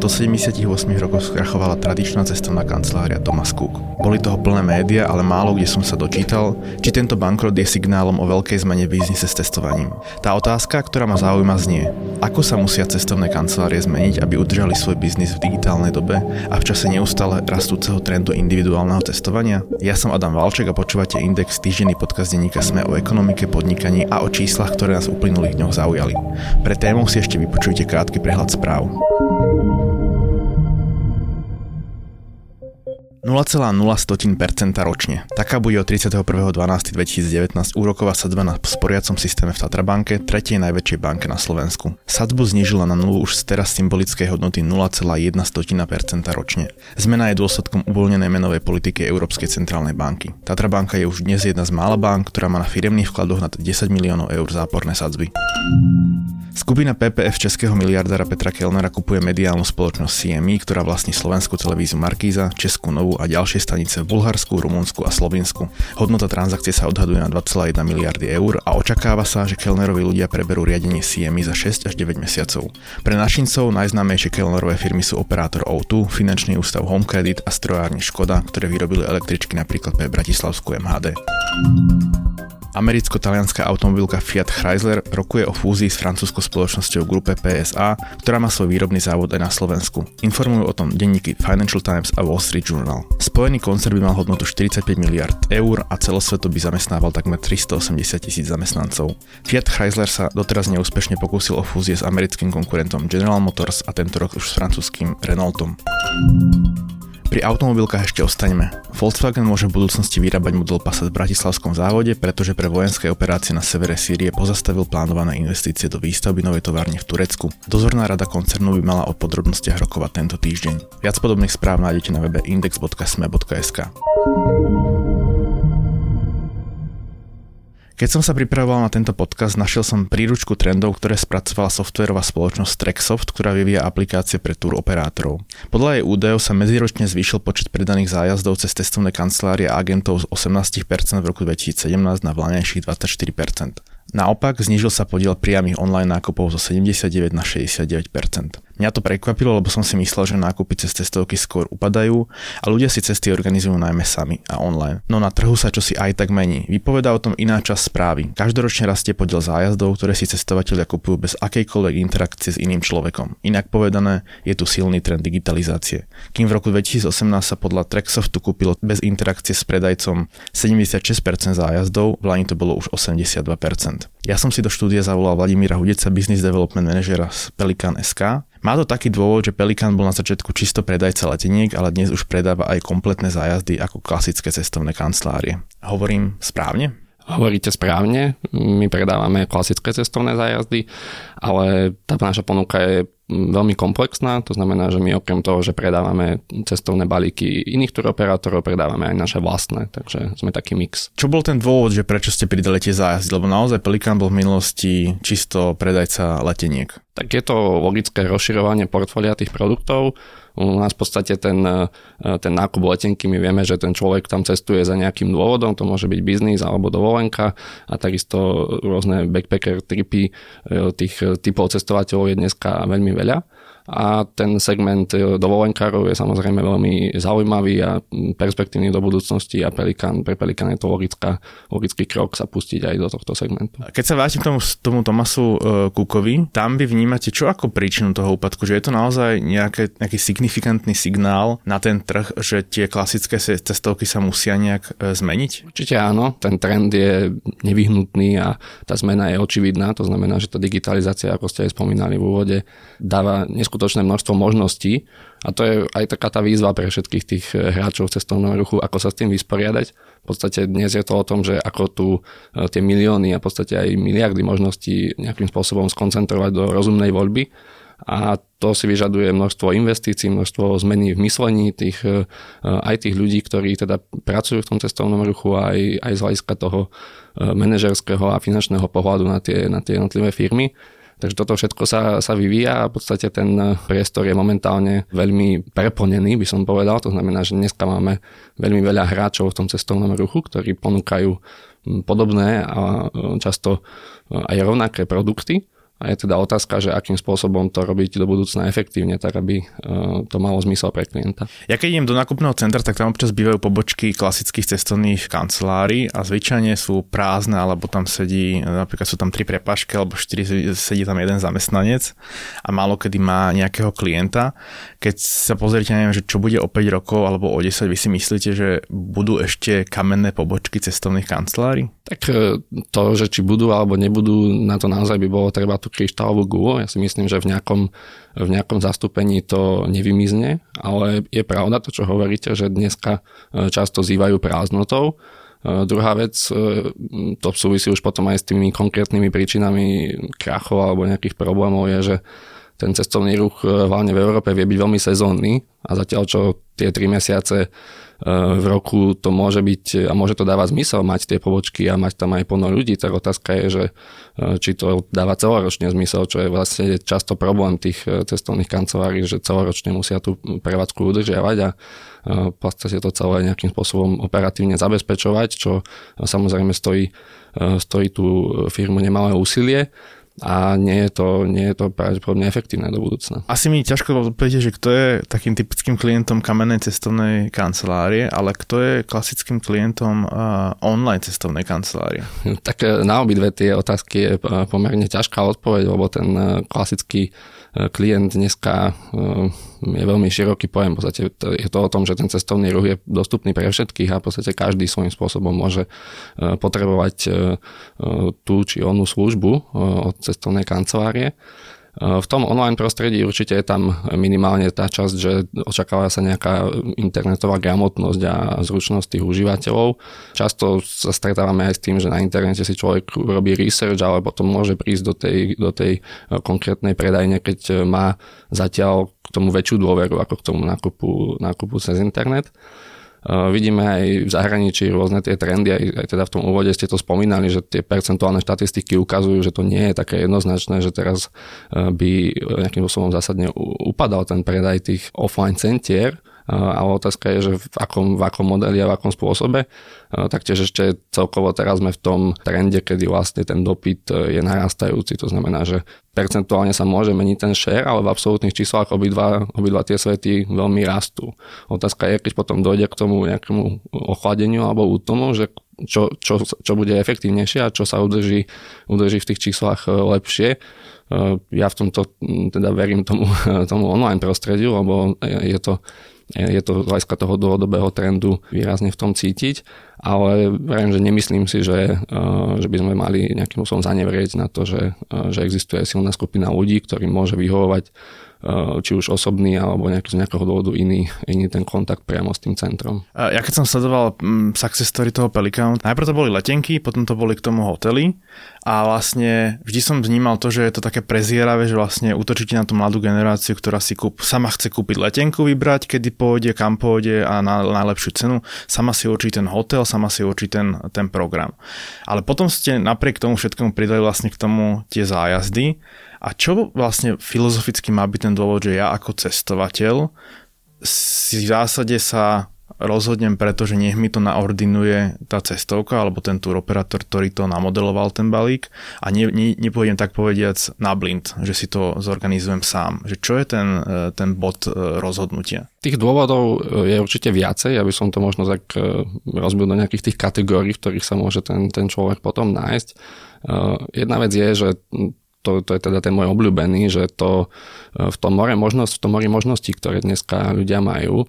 178 rokoch skrachovala tradičná cestovná kancelária Thomas Cook. Boli toho plné média, ale málo kde som sa dočítal, či tento bankrot je signálom o veľkej zmene v biznise s testovaním. Tá otázka, ktorá ma zaujíma znie, ako sa musia cestovné kancelárie zmeniť, aby udržali svoj biznis v digitálnej dobe a v čase neustále rastúceho trendu individuálneho testovania? Ja som Adam Valček a počúvate Index týždenný podcast denníka Sme o ekonomike, podnikaní a o číslach, ktoré nás uplynulých dňoch zaujali. Pre tému si ešte vypočujte krátky prehľad správ. 0,0% ročne. Taká bude od 31.12.2019 úroková sadzba na sporiacom systéme v Tatrabanke, tretej najväčšej banke na Slovensku. Sadzbu znížila na nulu už z teraz symbolickej hodnoty 0,1% ročne. Zmena je dôsledkom uvoľnenej menovej politiky Európskej centrálnej banky. Tatrabanka je už dnes jedna z mála bank, ktorá má na firemných vkladoch nad 10 miliónov eur záporné sadzby. Skupina PPF českého miliardára Petra Kellnera kupuje mediálnu spoločnosť CME, ktorá vlastní slovenskú televíziu Markíza, Českú Novu a ďalšie stanice v Bulharsku, Rumunsku a Slovinsku. Hodnota transakcie sa odhaduje na 2,1 miliardy eur a očakáva sa, že Kellnerovi ľudia preberú riadenie CME za 6 až 9 mesiacov. Pre našincov najznámejšie Kellnerové firmy sú operátor O2, finančný ústav Home Credit a strojárne Škoda, ktoré vyrobili električky napríklad pre Bratislavskú MHD. Americko-talianská automobilka Fiat Chrysler rokuje o fúzii s francúzskou spoločnosťou grupe PSA, ktorá má svoj výrobný závod aj na Slovensku. Informujú o tom denníky Financial Times a Wall Street Journal. Spojený koncern by mal hodnotu 45 miliard eur a celosveto by zamestnával takmer 380 tisíc zamestnancov. Fiat Chrysler sa doteraz neúspešne pokúsil o fúzie s americkým konkurentom General Motors a tento rok už s francúzským Renaultom. Pri automobilkách ešte ostaňme. Volkswagen môže v budúcnosti vyrábať model Passat v bratislavskom závode, pretože pre vojenské operácie na severe Sýrie pozastavil plánované investície do výstavby novej továrne v Turecku. Dozorná rada koncernu by mala o podrobnostiach rokovať tento týždeň. Viac podobných správ nájdete na webe index.sme.sk. Keď som sa pripravoval na tento podcast, našiel som príručku trendov, ktoré spracovala softverová spoločnosť Tracksoft, ktorá vyvíja aplikácie pre tour operátorov. Podľa jej údajov sa medziročne zvýšil počet predaných zájazdov cez testovné kancelárie agentov z 18% v roku 2017 na vláňajších 24%. Naopak znížil sa podiel priamých online nákupov zo 79 na 69%. Mňa to prekvapilo, lebo som si myslel, že nákupy cez cestovky skôr upadajú a ľudia si cesty organizujú najmä sami a online. No na trhu sa čosi aj tak mení. Vypoveda o tom iná časť správy. Každoročne rastie podiel zájazdov, ktoré si cestovateľia kupujú bez akejkoľvek interakcie s iným človekom. Inak povedané, je tu silný trend digitalizácie. Kým v roku 2018 sa podľa Tracksoftu kúpilo bez interakcie s predajcom 76% zájazdov, v Lani to bolo už 82%. Ja som si do štúdia zavolal Vladimíra Hudeca, business development manažera z Pelikan SK, má to taký dôvod, že Pelikan bol na začiatku čisto predajca leteniek, ale dnes už predáva aj kompletné zájazdy ako klasické cestovné kancelárie. Hovorím správne? Hovoríte správne, my predávame klasické cestovné zájazdy, ale tá naša ponuka je veľmi komplexná, to znamená, že my okrem toho, že predávame cestovné balíky iných turoperátorov, predávame aj naše vlastné, takže sme taký mix. Čo bol ten dôvod, že prečo ste pridali tie zájazdy? Lebo naozaj Pelikan bol v minulosti čisto predajca leteniek. Tak je to logické rozširovanie portfólia tých produktov. U nás v podstate ten, e, ten nákup letenky, my vieme, že ten človek tam cestuje za nejakým dôvodom, to môže byť biznis alebo dovolenka a takisto rôzne backpacker tripy e, tých typov cestovateľov je dneska veľmi veľa a ten segment e, dovolenkárov je samozrejme veľmi zaujímavý a perspektívny do budúcnosti a Pelikan, pre Pelikan je to logická, logický krok sa pustiť aj do tohto segmentu. Keď sa vrátim k tomu, tomu Tomasu uh, Kukovi, tam vy vnímate čo ako príčinu toho úpadku, že je to naozaj nejaké, nejaký signifikantný signál na ten trh, že tie klasické cestovky sa musia nejak uh, zmeniť? Určite áno, ten trend je nevyhnutný a tá zmena je očividná, to znamená, že tá digitalizácia, ako ste aj spomínali v úvode, dáva neskutočné množstvo možností a to je aj taká tá výzva pre všetkých tých eh, hráčov v cestovnom ruchu, ako sa s tým vysporiadať. V podstate dnes je to o tom, že ako tu eh, tie milióny a v podstate aj miliardy možností nejakým spôsobom skoncentrovať do rozumnej voľby a to si vyžaduje množstvo investícií, množstvo zmení v myslení tých, eh, aj tých ľudí, ktorí teda pracujú v tom cestovnom ruchu aj, aj z hľadiska toho manažerského a finančného pohľadu na tie, na tie jednotlivé firmy. Takže toto všetko sa, sa vyvíja a v podstate ten priestor je momentálne veľmi preplnený, by som povedal. To znamená, že dneska máme veľmi veľa hráčov v tom cestovnom ruchu, ktorí ponúkajú podobné a často aj rovnaké produkty a je teda otázka, že akým spôsobom to robiť do budúcna efektívne, tak aby to malo zmysel pre klienta. Ja keď idem do nákupného centra, tak tam občas bývajú pobočky klasických cestovných kancelárií a zvyčajne sú prázdne, alebo tam sedí, napríklad sú tam tri prepašky, alebo štyri, sedí tam jeden zamestnanec a málo kedy má nejakého klienta. Keď sa pozrite, neviem, že čo bude o 5 rokov alebo o 10, vy si myslíte, že budú ešte kamenné pobočky cestovných kancelárií? Tak e, to, že či budú alebo nebudú, na to naozaj by bolo treba tu kryštálovú gulu. Ja si myslím, že v nejakom, v nejakom zastúpení to nevymizne, ale je pravda to, čo hovoríte, že dneska e, často zývajú prázdnotou. E, druhá vec, e, to súvisí už potom aj s tými konkrétnymi príčinami krachov alebo nejakých problémov, je, že ten cestovný ruch hlavne v Európe vie byť veľmi sezónny a zatiaľ čo tie tri mesiace v roku to môže byť a môže to dávať zmysel mať tie pobočky a mať tam aj plno ľudí, tak otázka je, že e, či to dáva celoročne zmysel, čo je vlastne často problém tých e, cestovných kancelárií, že celoročne musia tú prevádzku udržiavať a v podstate to celé nejakým spôsobom operatívne zabezpečovať, čo samozrejme stojí, stojí tú firmu nemalé úsilie a nie je to, nie je to pravdepodobne efektívne do budúcna. Asi mi ťažko odpovedíte, že kto je takým typickým klientom kamennej cestovnej kancelárie, ale kto je klasickým klientom uh, online cestovnej kancelárie? Tak e, na obidve tie otázky je e, pomerne ťažká odpoveď, lebo ten e, klasický klient dneska je veľmi široký pojem. V podstate je to o tom, že ten cestovný ruch je dostupný pre všetkých a v podstate každý svojím spôsobom môže potrebovať tú či onú službu od cestovnej kancelárie. V tom online prostredí určite je tam minimálne tá časť, že očakáva sa nejaká internetová gramotnosť a zručnosť tých užívateľov. Často sa stretávame aj s tým, že na internete si človek robí research, ale potom môže prísť do tej, do tej konkrétnej predajne, keď má zatiaľ k tomu väčšiu dôveru ako k tomu nákupu, nákupu cez internet. Vidíme aj v zahraničí rôzne tie trendy, aj, aj teda v tom úvode ste to spomínali, že tie percentuálne štatistiky ukazujú, že to nie je také jednoznačné, že teraz e, by nejakým spôsobom zásadne upadal ten predaj tých offline centier, ale otázka je, že v akom, v akom modeli a v akom spôsobe. Taktiež ešte celkovo teraz sme v tom trende, kedy vlastne ten dopyt e, je narastajúci, to znamená, že percentuálne sa môže meniť ten share, ale v absolútnych číslach obidva, obidva tie svety veľmi rastú. Otázka je, keď potom dojde k tomu nejakému ochladeniu alebo útomu, že čo, čo, čo bude efektívnejšie a čo sa udrží, udrží v tých číslach e, lepšie. E, ja v tomto teda verím tomu, tomu online prostrediu, lebo je to je to z hľadiska toho dlhodobého trendu výrazne v tom cítiť, ale verím, že nemyslím si, že, eh, že by sme mali nejakým spôsobom zanevrieť na to, že, eh, že existuje silná skupina ľudí, ktorým môže vyhovovať či už osobný alebo nejaký, z nejakého dôvodu iný, iný ten kontakt priamo s tým centrom. Ja keď som sledoval mm, success story toho Pelikánu, najprv to boli letenky, potom to boli k tomu hotely a vlastne vždy som vnímal to, že je to také prezieravé, že vlastne útočíte na tú mladú generáciu, ktorá si kúp, sama chce kúpiť letenku, vybrať, kedy pôjde, kam pôjde a na najlepšiu cenu, sama si určí ten hotel, sama si určí ten, ten program. Ale potom ste napriek tomu všetkému pridali vlastne k tomu tie zájazdy a čo vlastne filozoficky má byť ten dôvod, že ja ako cestovateľ si v zásade sa rozhodnem, pretože nech mi to naordinuje tá cestovka alebo ten tour operátor, ktorý to namodeloval ten balík a ne, ne, nepôjdem tak povediac na blind, že si to zorganizujem sám. Že čo je ten, e, ten bod e, rozhodnutia? Tých dôvodov e, je určite viacej, aby som to možno tak rozbil do nejakých tých kategórií, v ktorých sa môže ten, ten človek potom nájsť. Jedna vec je, že to, to je teda ten môj obľúbený, že to v tom more možnosť, v tom mori možností, ktoré dneska ľudia majú,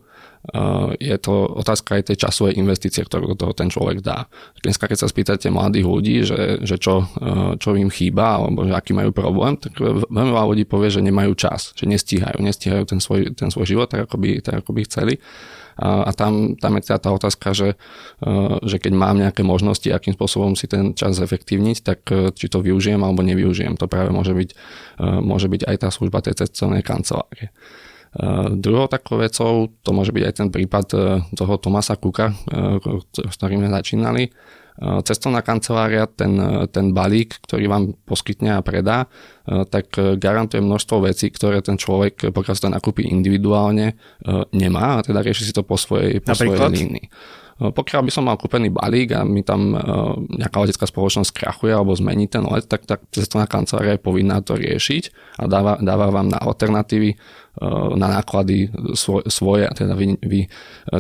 je to otázka aj tej časovej investície, ktorú do toho ten človek dá. Dneska, keď sa spýtate mladých ľudí, že, že čo, čo im chýba, alebo že aký majú problém, tak veľmi veľa ľudí povie, že nemajú čas, že nestíhajú, nestíhajú ten svoj, ten svoj život tak, ako by, tak, ako by chceli. A tam, tam je teda tá otázka, že, že keď mám nejaké možnosti, akým spôsobom si ten čas zefektívniť, tak či to využijem alebo nevyužijem. To práve môže byť, môže byť aj tá služba tej cestovnej kancelárie. Druhou takou vecou, to môže byť aj ten prípad toho Tomasa Kuka, s ktorým sme začínali, cestovná kancelária ten, ten balík, ktorý vám poskytne a predá, tak garantuje množstvo vecí, ktoré ten človek, pokiaľ sa to nakúpi individuálne, nemá a teda rieši si to po svojej, po svojej línii. Pokiaľ by som mal kúpený balík a mi tam nejaká letecká spoločnosť krachuje alebo zmení ten let, tak, tak cestovná kancelária je povinná to riešiť a dáva, dáva vám na alternatívy na náklady svoje, teda vy, vy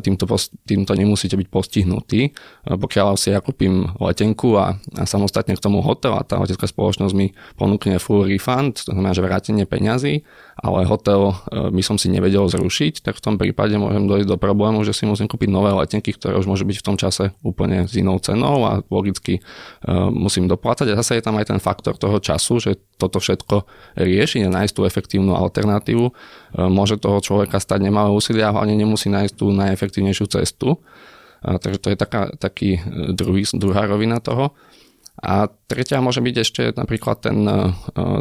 týmto, týmto nemusíte byť postihnutí. Pokiaľ si ja kúpim letenku a, a samostatne k tomu hotel a tá letecká spoločnosť mi ponúkne full refund, to znamená, že vrátenie peňazí, ale hotel by som si nevedel zrušiť, tak v tom prípade môžem dojsť do problému, že si musím kúpiť nové letenky, ktoré už môžu byť v tom čase úplne s inou cenou a logicky musím doplácať. A zase je tam aj ten faktor toho času, že toto všetko rieši, nájsť tú efektívnu alternatívu. Uh, môže toho človeka stať nemalé úsilie a hlavne nemusí nájsť tú najefektívnejšiu cestu. Uh, takže to je taká, taký druhý, druhá rovina toho. A tretia môže byť ešte napríklad ten, e,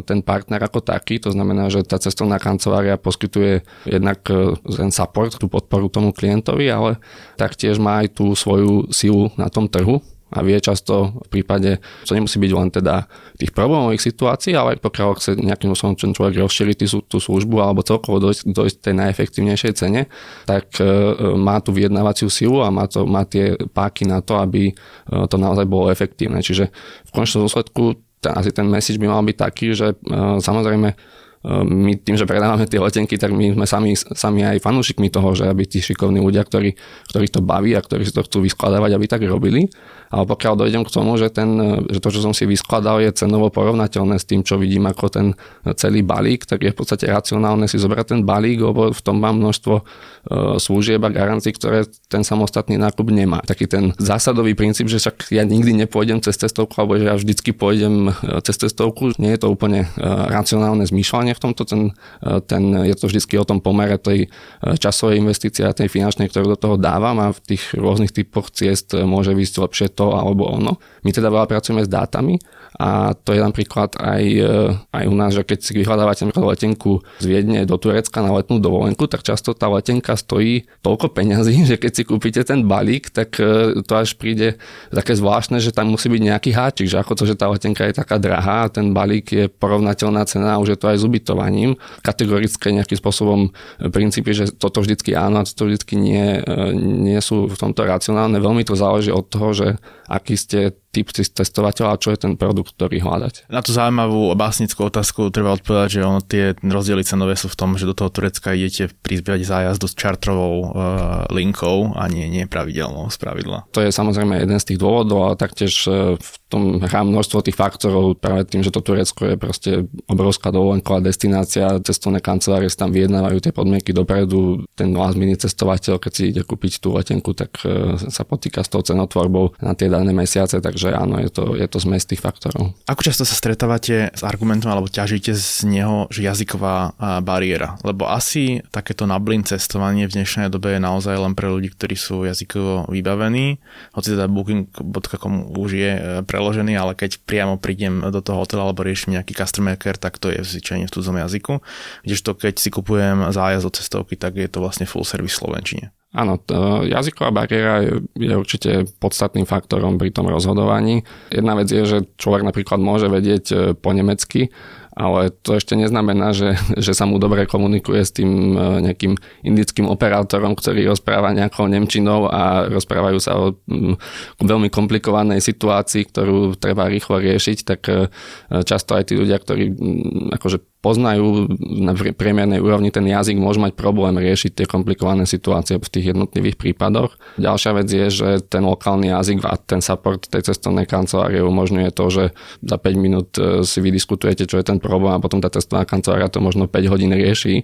ten partner ako taký, to znamená, že tá cestovná kancelária poskytuje jednak e, ten support, tú podporu tomu klientovi, ale taktiež má aj tú svoju silu na tom trhu, a vie často v prípade, to nemusí byť len teda tých problémových situácií, ale pokiaľ chce nejakým spôsobom ten človek rozšíriť tú, tú službu alebo celkovo dojsť, dojsť tej najefektívnejšej cene, tak e, má tú vyjednávaciu silu a má, to, má tie páky na to, aby e, to naozaj bolo efektívne. Čiže v končnom dôsledku asi ten message by mal byť taký, že e, samozrejme my tým, že predávame tie letenky, tak my sme sami, sami aj fanúšikmi toho, že aby tí šikovní ľudia, ktorí, ktorých to baví a ktorí si to chcú vyskladávať, aby tak robili. Ale pokiaľ dojdem k tomu, že, ten, že to, čo som si vyskladal, je cenovo porovnateľné s tým, čo vidím ako ten celý balík, tak je v podstate racionálne si zobrať ten balík, lebo v tom mám množstvo e, služieb a garancií, ktoré ten samostatný nákup nemá. Taký ten zásadový princíp, že však ja nikdy nepôjdem cez cestovku, alebo že ja vždycky pôjdem e, cez cestovku, nie je to úplne e, racionálne zmýšľanie v tomto, ten, ten, je to vždycky o tom pomere tej časovej investície a tej finančnej, ktorú do toho dávam a v tých rôznych typoch ciest môže výsť lepšie to alebo ono. My teda veľa pracujeme s dátami a to je napríklad aj, e, aj u nás, že keď si vyhľadávate napríklad letenku z Viedne do Turecka na letnú dovolenku, tak často tá letenka stojí toľko peňazí, že keď si kúpite ten balík, tak e, to až príde také zvláštne, že tam musí byť nejaký háčik, že ako to, že tá letenka je taká drahá a ten balík je porovnateľná cena a už je to aj s ubytovaním. Kategorické nejakým spôsobom princípy, že toto vždycky áno a toto vždycky nie, e, nie sú v tomto racionálne. Veľmi to záleží od toho, že aký ste typ testovateľa a čo je ten produkt, ktorý hľadať. Na tú zaujímavú básnickú otázku treba odpovedať, že ono tie rozdiely cenové sú v tom, že do toho Turecka idete prizbiať zájazd s čartrovou uh, linkou a nie, nie pravidelnou z pravidla. To je samozrejme jeden z tých dôvodov, ale taktiež uh, v tom hrá množstvo tých faktorov práve tým, že to Turecko je proste obrovská dovolenková destinácia, cestovné kancelárie tam vyjednávajú tie podmienky dopredu, ten last minute cestovateľ, keď si ide kúpiť tú letenku, tak uh, sa potýka s tou cenotvorbou na tie dané mesiace, takže Takže áno, je to, je to zmes tých faktorov. Ako často sa stretávate s argumentom alebo ťažíte z neho, že jazyková bariéra? Lebo asi takéto nablin cestovanie v dnešnej dobe je naozaj len pre ľudí, ktorí sú jazykovo vybavení. Hoci teda booking.com už je e, preložený, ale keď priamo prídem do toho hotela alebo riešim nejaký customer care, tak to je zvyčajne v cudzom jazyku. Kdežto keď si kupujem zájazd od cestovky, tak je to vlastne full service v Slovenčine. Áno, jazyková bariéra je, je určite podstatným faktorom pri tom rozhodovaní. Jedna vec je, že človek napríklad môže vedieť e, po nemecky, ale to ešte neznamená, že, že sa mu dobre komunikuje s tým e, nejakým indickým operátorom, ktorý rozpráva nejakou nemčinou a rozprávajú sa o veľmi komplikovanej situácii, ktorú treba rýchlo riešiť, tak e, často aj tí ľudia, ktorí akože poznajú na priemernej úrovni ten jazyk, môžu mať problém riešiť tie komplikované situácie v tých jednotlivých prípadoch. Ďalšia vec je, že ten lokálny jazyk a ten support tej cestovnej kancelárie umožňuje to, že za 5 minút e, si vydiskutujete, čo je ten problém a potom tá cestovná kancelária to možno 5 hodín rieši, e,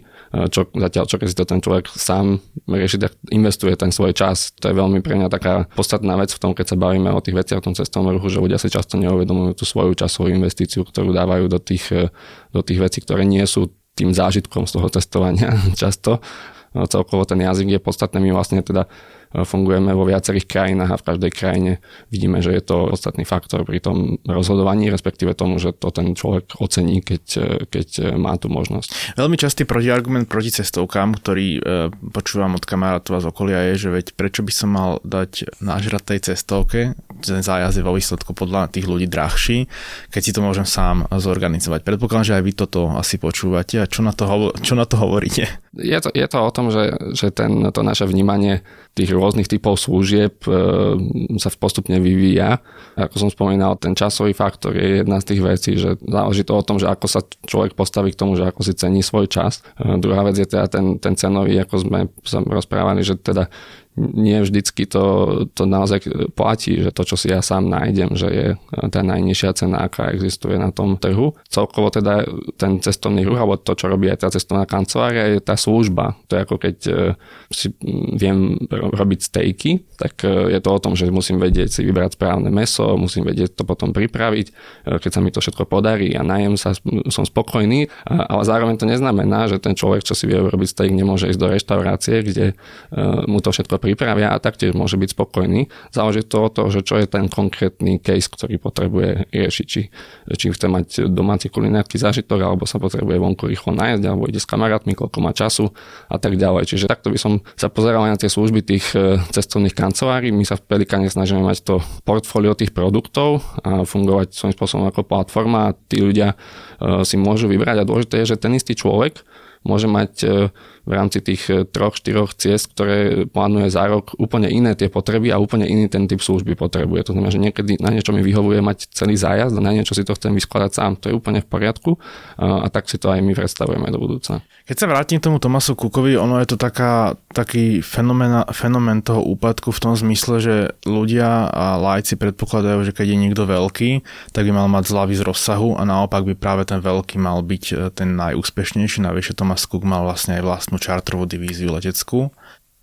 čo zatiaľ, čo keď si to ten človek sám rieši, tak investuje ten svoj čas. To je veľmi pre mňa taká podstatná vec v tom, keď sa bavíme o tých veciach v tom cestovnom ruchu, že ľudia si často neuvedomujú tú svoju časovú investíciu, ktorú dávajú do tých, e, do tých vecí, ktoré nie sú tým zážitkom z toho testovania často. No, celkovo ten jazyk je podstatný. My vlastne teda fungujeme vo viacerých krajinách a v každej krajine vidíme, že je to podstatný faktor pri tom rozhodovaní, respektíve tomu, že to ten človek ocení, keď, keď má tú možnosť. Veľmi častý protiargument proti cestovkám, ktorý e, počúvam od kamarátov z okolia je, že veď prečo by som mal dať nážrať tej cestovke, ten zájazd je vo výsledku podľa tých ľudí drahší, keď si to môžem sám zorganizovať. Predpokladám, že aj vy toto asi počúvate a čo na to, čo na to hovoríte? Je to, je to o tom, že, že ten, to naše vnímanie tých rôznych typov služieb e, sa postupne vyvíja. Ako som spomínal, ten časový faktor je jedna z tých vecí, že záleží to o tom, že ako sa človek postaví k tomu, že ako si cení svoj čas. E, druhá vec je teda ten, ten cenový, ako sme sa rozprávali, že teda nie vždycky to, to naozaj platí, že to, čo si ja sám nájdem, že je tá najnižšia cena, aká existuje na tom trhu. Celkovo teda ten cestovný ruch, alebo to, čo robí aj tá cestovná kancelária, je tá služba. To je ako keď e, si viem robiť stejky, tak e, je to o tom, že musím vedieť si vybrať správne meso, musím vedieť to potom pripraviť, e, keď sa mi to všetko podarí a najem sa, som spokojný, ale zároveň to neznamená, že ten človek, čo si vie robiť steak, nemôže ísť do reštaurácie, kde mu to všetko pripravia a taktiež môže byť spokojný. Záleží to od toho, že čo je ten konkrétny case, ktorý potrebuje riešiť. Či, či chce mať domáci kulinárny zážitok, alebo sa potrebuje vonku rýchlo nájsť, alebo ide s kamarátmi, koľko má času a tak ďalej. Čiže takto by som sa pozeral na tie služby tých e, cestovných kancelárií. My sa v Pelikane snažíme mať to portfólio tých produktov a fungovať svojím spôsobom ako platforma a tí ľudia e, si môžu vybrať a dôležité je, že ten istý človek môže mať e, v rámci tých e, troch, štyroch ciest, ktoré plánuje za rok, úplne iné tie potreby a úplne iný ten typ služby potrebuje. To znamená, že niekedy na niečo mi vyhovuje mať celý zájazd a na niečo si to chcem vyskladať sám. To je úplne v poriadku a, a tak si to aj my predstavujeme do budúcna. Keď sa vrátim tomu Tomasu Kukovi, ono je to taká, taký fenomén, fenomén toho úpadku v tom zmysle, že ľudia a lajci predpokladajú, že keď je niekto veľký, tak by mal mať zľavy z rozsahu a naopak by práve ten veľký mal byť e, ten najúspešnejší. Navyše Tomas Cook mal vlastne aj vlastnú vlastnú čartrovú divíziu leteckú.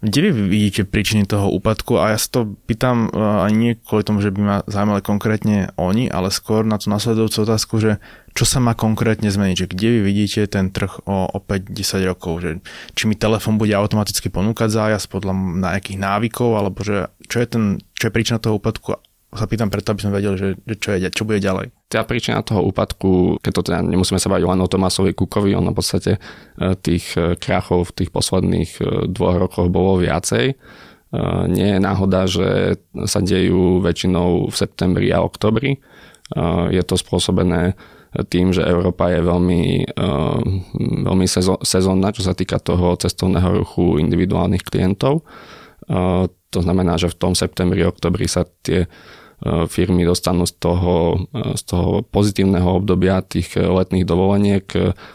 Kde vy vidíte príčiny toho úpadku? A ja sa to pýtam e, ani nie kvôli tomu, že by ma zaujímali konkrétne oni, ale skôr na tú nasledujúcu otázku, že čo sa má konkrétne zmeniť? Že kde vy vidíte ten trh o, o 5-10 rokov? Že či mi telefón bude automaticky ponúkať zájazd podľa nejakých návykov, alebo že čo je, ten, čo je príčina toho úpadku sa pýtam preto, aby sme vedeli, že, že čo, je, čo bude ďalej. Tá príčina toho úpadku, keď to teda nemusíme sa baviť len o Tomasovi Kukovi, on v podstate e, tých e, krachov v tých posledných e, dvoch rokoch bolo viacej. Nie je náhoda, že sa dejú väčšinou v septembri a oktobri. Je to spôsobené tým, že Európa je veľmi, veľmi sezónna, čo sa týka toho cestovného ruchu individuálnych klientov. To znamená, že v tom septembri, oktobri sa tie firmy dostanú z toho, e, z toho pozitívneho obdobia tých e, letných dovoleniek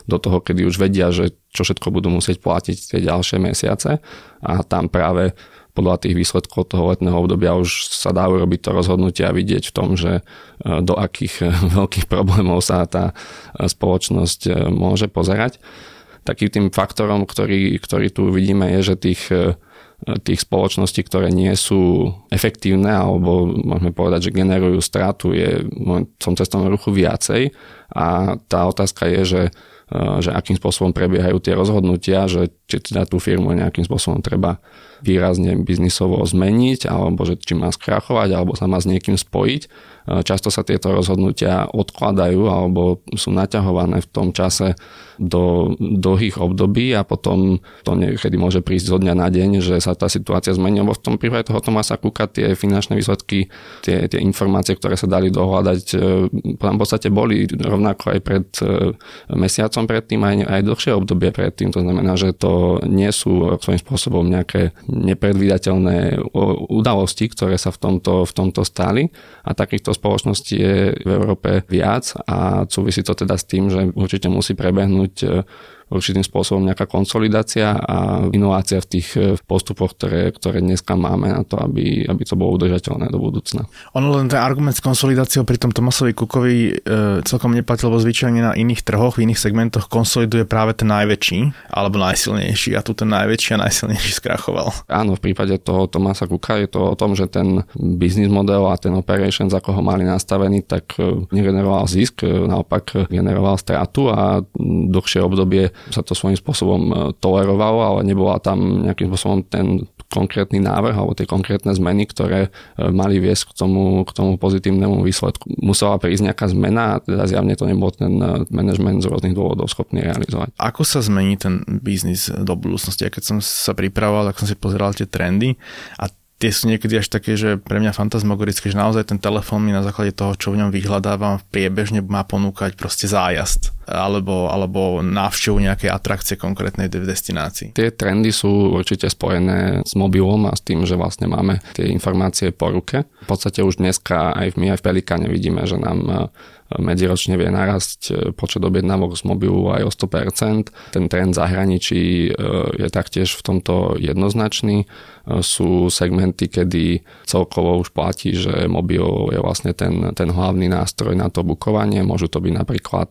do toho, kedy už vedia, že čo všetko budú musieť platiť tie ďalšie mesiace a tam práve podľa tých výsledkov toho letného obdobia už sa dá urobiť to rozhodnutie a vidieť v tom, že do akých veľkých problémov sa tá spoločnosť môže pozerať. Takým tým faktorom, ktorý, ktorý tu vidíme, je, že tých tých spoločností, ktoré nie sú efektívne alebo môžeme povedať, že generujú stratu je v tom cestovnom ruchu viacej. A tá otázka je, že, že akým spôsobom prebiehajú tie rozhodnutia, že či teda tú firmu nejakým spôsobom treba výrazne biznisovo zmeniť alebo že či má skrachovať alebo sa má s niekým spojiť Často sa tieto rozhodnutia odkladajú alebo sú naťahované v tom čase do dlhých období a potom to niekedy môže prísť zo dňa na deň, že sa tá situácia zmení, lebo v tom prípade toho Tomasa Kuka tie finančné výsledky, tie, tie informácie, ktoré sa dali dohľadať, e, v podstate boli rovnako aj pred e, mesiacom predtým, aj, aj dlhšie obdobie predtým. To znamená, že to nie sú svojím spôsobom nejaké nepredvídateľné udalosti, ktoré sa v tomto, v tomto stali a takýchto spoločností je v Európe viac a súvisí to teda s tým, že určite musí prebehnúť určitým spôsobom nejaká konsolidácia a inovácia v tých eh, postupoch, ktoré, ktoré dneska máme na to, aby, aby to bolo udržateľné do budúcna. Ono len ten argument s konsolidáciou pri tom Tomasovi Kukovi e, celkom neplatil, lebo zvyčajne na iných trhoch, v iných segmentoch konsoliduje práve ten najväčší alebo najsilnejší a tu ten najväčší a najsilnejší skrachoval. Áno, v prípade toho Tomasa Kuka je to o tom, že ten business model a ten operations, ako ho mali nastavený, tak eh, negeneroval zisk, naopak generoval stratu a dlhšie obdobie sa to svojím spôsobom e, tolerovalo, ale nebola tam nejakým spôsobom ten konkrétny návrh alebo tie konkrétne zmeny, ktoré e, mali viesť k tomu, k tomu pozitívnemu výsledku. Musela prísť nejaká zmena a teda zjavne to nebol ten e, manažment z rôznych dôvodov schopný realizovať. Ako sa zmení ten biznis do budúcnosti? Ja keď som sa pripravoval, tak som si pozeral tie trendy a tie sú niekedy až také, že pre mňa fantasmagorické, že naozaj ten telefón mi na základe toho, čo v ňom vyhľadávam, priebežne má ponúkať proste zájazd alebo, alebo návštevu nejakej atrakcie konkrétnej destinácii. Tie trendy sú určite spojené s mobilom a s tým, že vlastne máme tie informácie po ruke. V podstate už dneska aj my aj v Pelikáne vidíme, že nám medziročne vie narasť e, počet objednávok z mobilu aj o 100%. Ten trend zahraničí e, je taktiež v tomto jednoznačný. E, sú segmenty, kedy celkovo už platí, že mobil je vlastne ten, ten hlavný nástroj na to bukovanie. Môžu to byť napríklad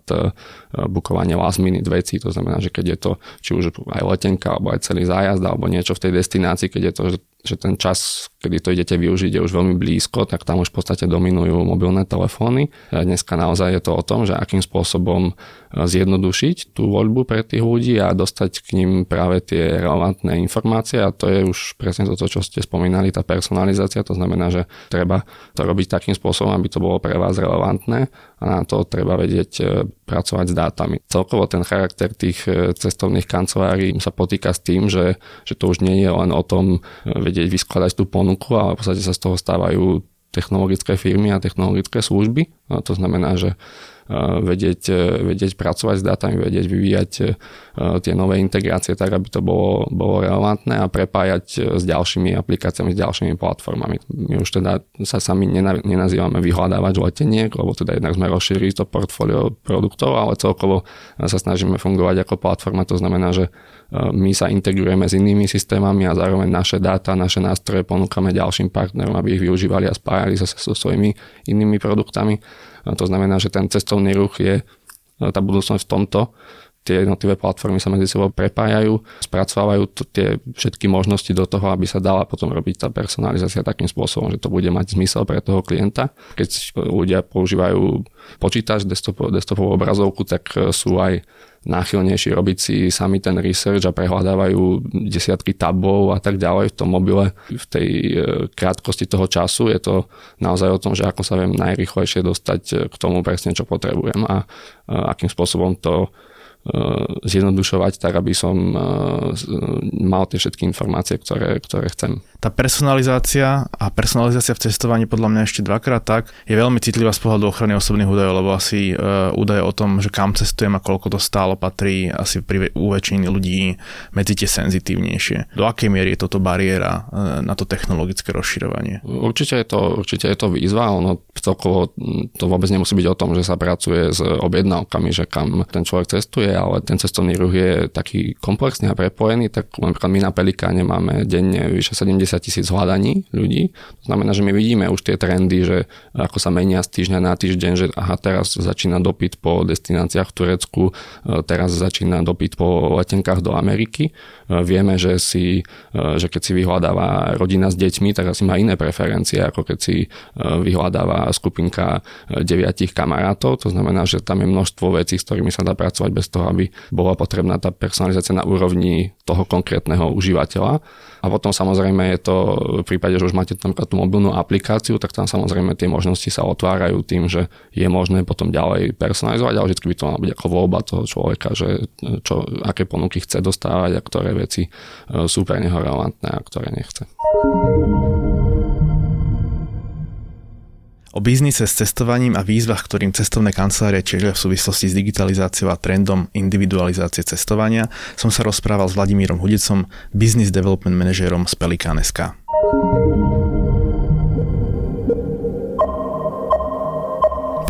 bukovanie last minute veci, to znamená, že keď je to či už aj letenka, alebo aj celý zájazd, alebo niečo v tej destinácii, keď je to, že ten čas, kedy to idete využiť, je už veľmi blízko, tak tam už v podstate dominujú mobilné telefóny. Dneska naozaj je to o tom, že akým spôsobom zjednodušiť tú voľbu pre tých ľudí a dostať k ním práve tie relevantné informácie a to je už presne toto, čo ste spomínali, tá personalizácia, to znamená, že treba to robiť takým spôsobom, aby to bolo pre vás relevantné a na to treba vedieť e, pracovať s dátami. Celkovo ten charakter tých e, cestovných kancelárií sa potýka s tým, že, že to už nie je len o tom e, vedieť vyskladať tú ponuku, ale v podstate sa z toho stávajú technologické firmy a technologické služby. A to znamená, že vedieť, vedieť pracovať s dátami, vedieť vyvíjať tie nové integrácie tak, aby to bolo, bolo relevantné a prepájať s ďalšími aplikáciami, s ďalšími platformami. My už teda sa sami nenazývame vyhľadávač leteniek, lebo teda jednak sme rozšírili to portfólio produktov, ale celkovo sa snažíme fungovať ako platforma, to znamená, že my sa integrujeme s inými systémami a zároveň naše dáta, naše nástroje ponúkame ďalším partnerom, aby ich využívali a spájali sa so svojimi inými produktami. To znamená, že ten cestovný ruch je tá budúcnosť v tomto, tie jednotlivé platformy sa medzi sebou prepájajú, spracovávajú to, tie všetky možnosti do toho, aby sa dala potom robiť tá personalizácia takým spôsobom, že to bude mať zmysel pre toho klienta. Keď ľudia používajú počítač, desktop, desktopovú obrazovku, tak sú aj náchylnejší robiť si sami ten research a prehľadávajú desiatky tabov a tak ďalej v tom mobile. V tej e, krátkosti toho času je to naozaj o tom, že ako sa viem najrychlejšie dostať k tomu presne, čo potrebujem a akým spôsobom to E, zjednodušovať tak, aby som e, mal tie všetky informácie, ktoré, ktoré chcem. Tá personalizácia a personalizácia v cestovaní podľa mňa ešte dvakrát tak je veľmi citlivá z pohľadu ochrany osobných údajov, lebo asi uh, údaje o tom, že kam cestujem a koľko to stálo, patrí asi pri, u väčšiny ľudí medzi tie senzitívnejšie. Do akej miery je toto bariéra na to technologické rozširovanie? Určite je to, určite je to výzva, ono celkovo to vôbec nemusí byť o tom, že sa pracuje s objednávkami, že kam ten človek cestuje, ale ten cestovný ruch je taký komplexný a prepojený, tak napríklad my na Pelikáne máme denne vyše 70 tisíc hľadaní ľudí. To znamená, že my vidíme už tie trendy, že ako sa menia z týždňa na týždeň, že aha, teraz začína dopyt po destináciách v Turecku, e, teraz začína dopyt po letenkách do Ameriky. E, vieme, že, si, e, že keď si vyhľadáva rodina s deťmi, tak asi má iné preferencie, ako keď si vyhľadáva skupinka deviatich kamarátov. To znamená, že tam je množstvo vecí, s ktorými sa dá pracovať bez toho, aby bola potrebná tá personalizácia na úrovni toho konkrétneho užívateľa. A potom samozrejme je to v prípade, že už máte tam tú mobilnú aplikáciu, tak tam samozrejme tie možnosti sa otvárajú tým, že je možné potom ďalej personalizovať, ale vždy by to mala byť ako voľba toho človeka, že čo, aké ponuky chce dostávať a ktoré veci e, sú pre neho relevantné a ktoré nechce. O biznise s cestovaním a výzvach, ktorým cestovné kancelárie čelia v súvislosti s digitalizáciou a trendom individualizácie cestovania, som sa rozprával s Vladimírom Hudicom, business development manažérom z Pelikan.sk.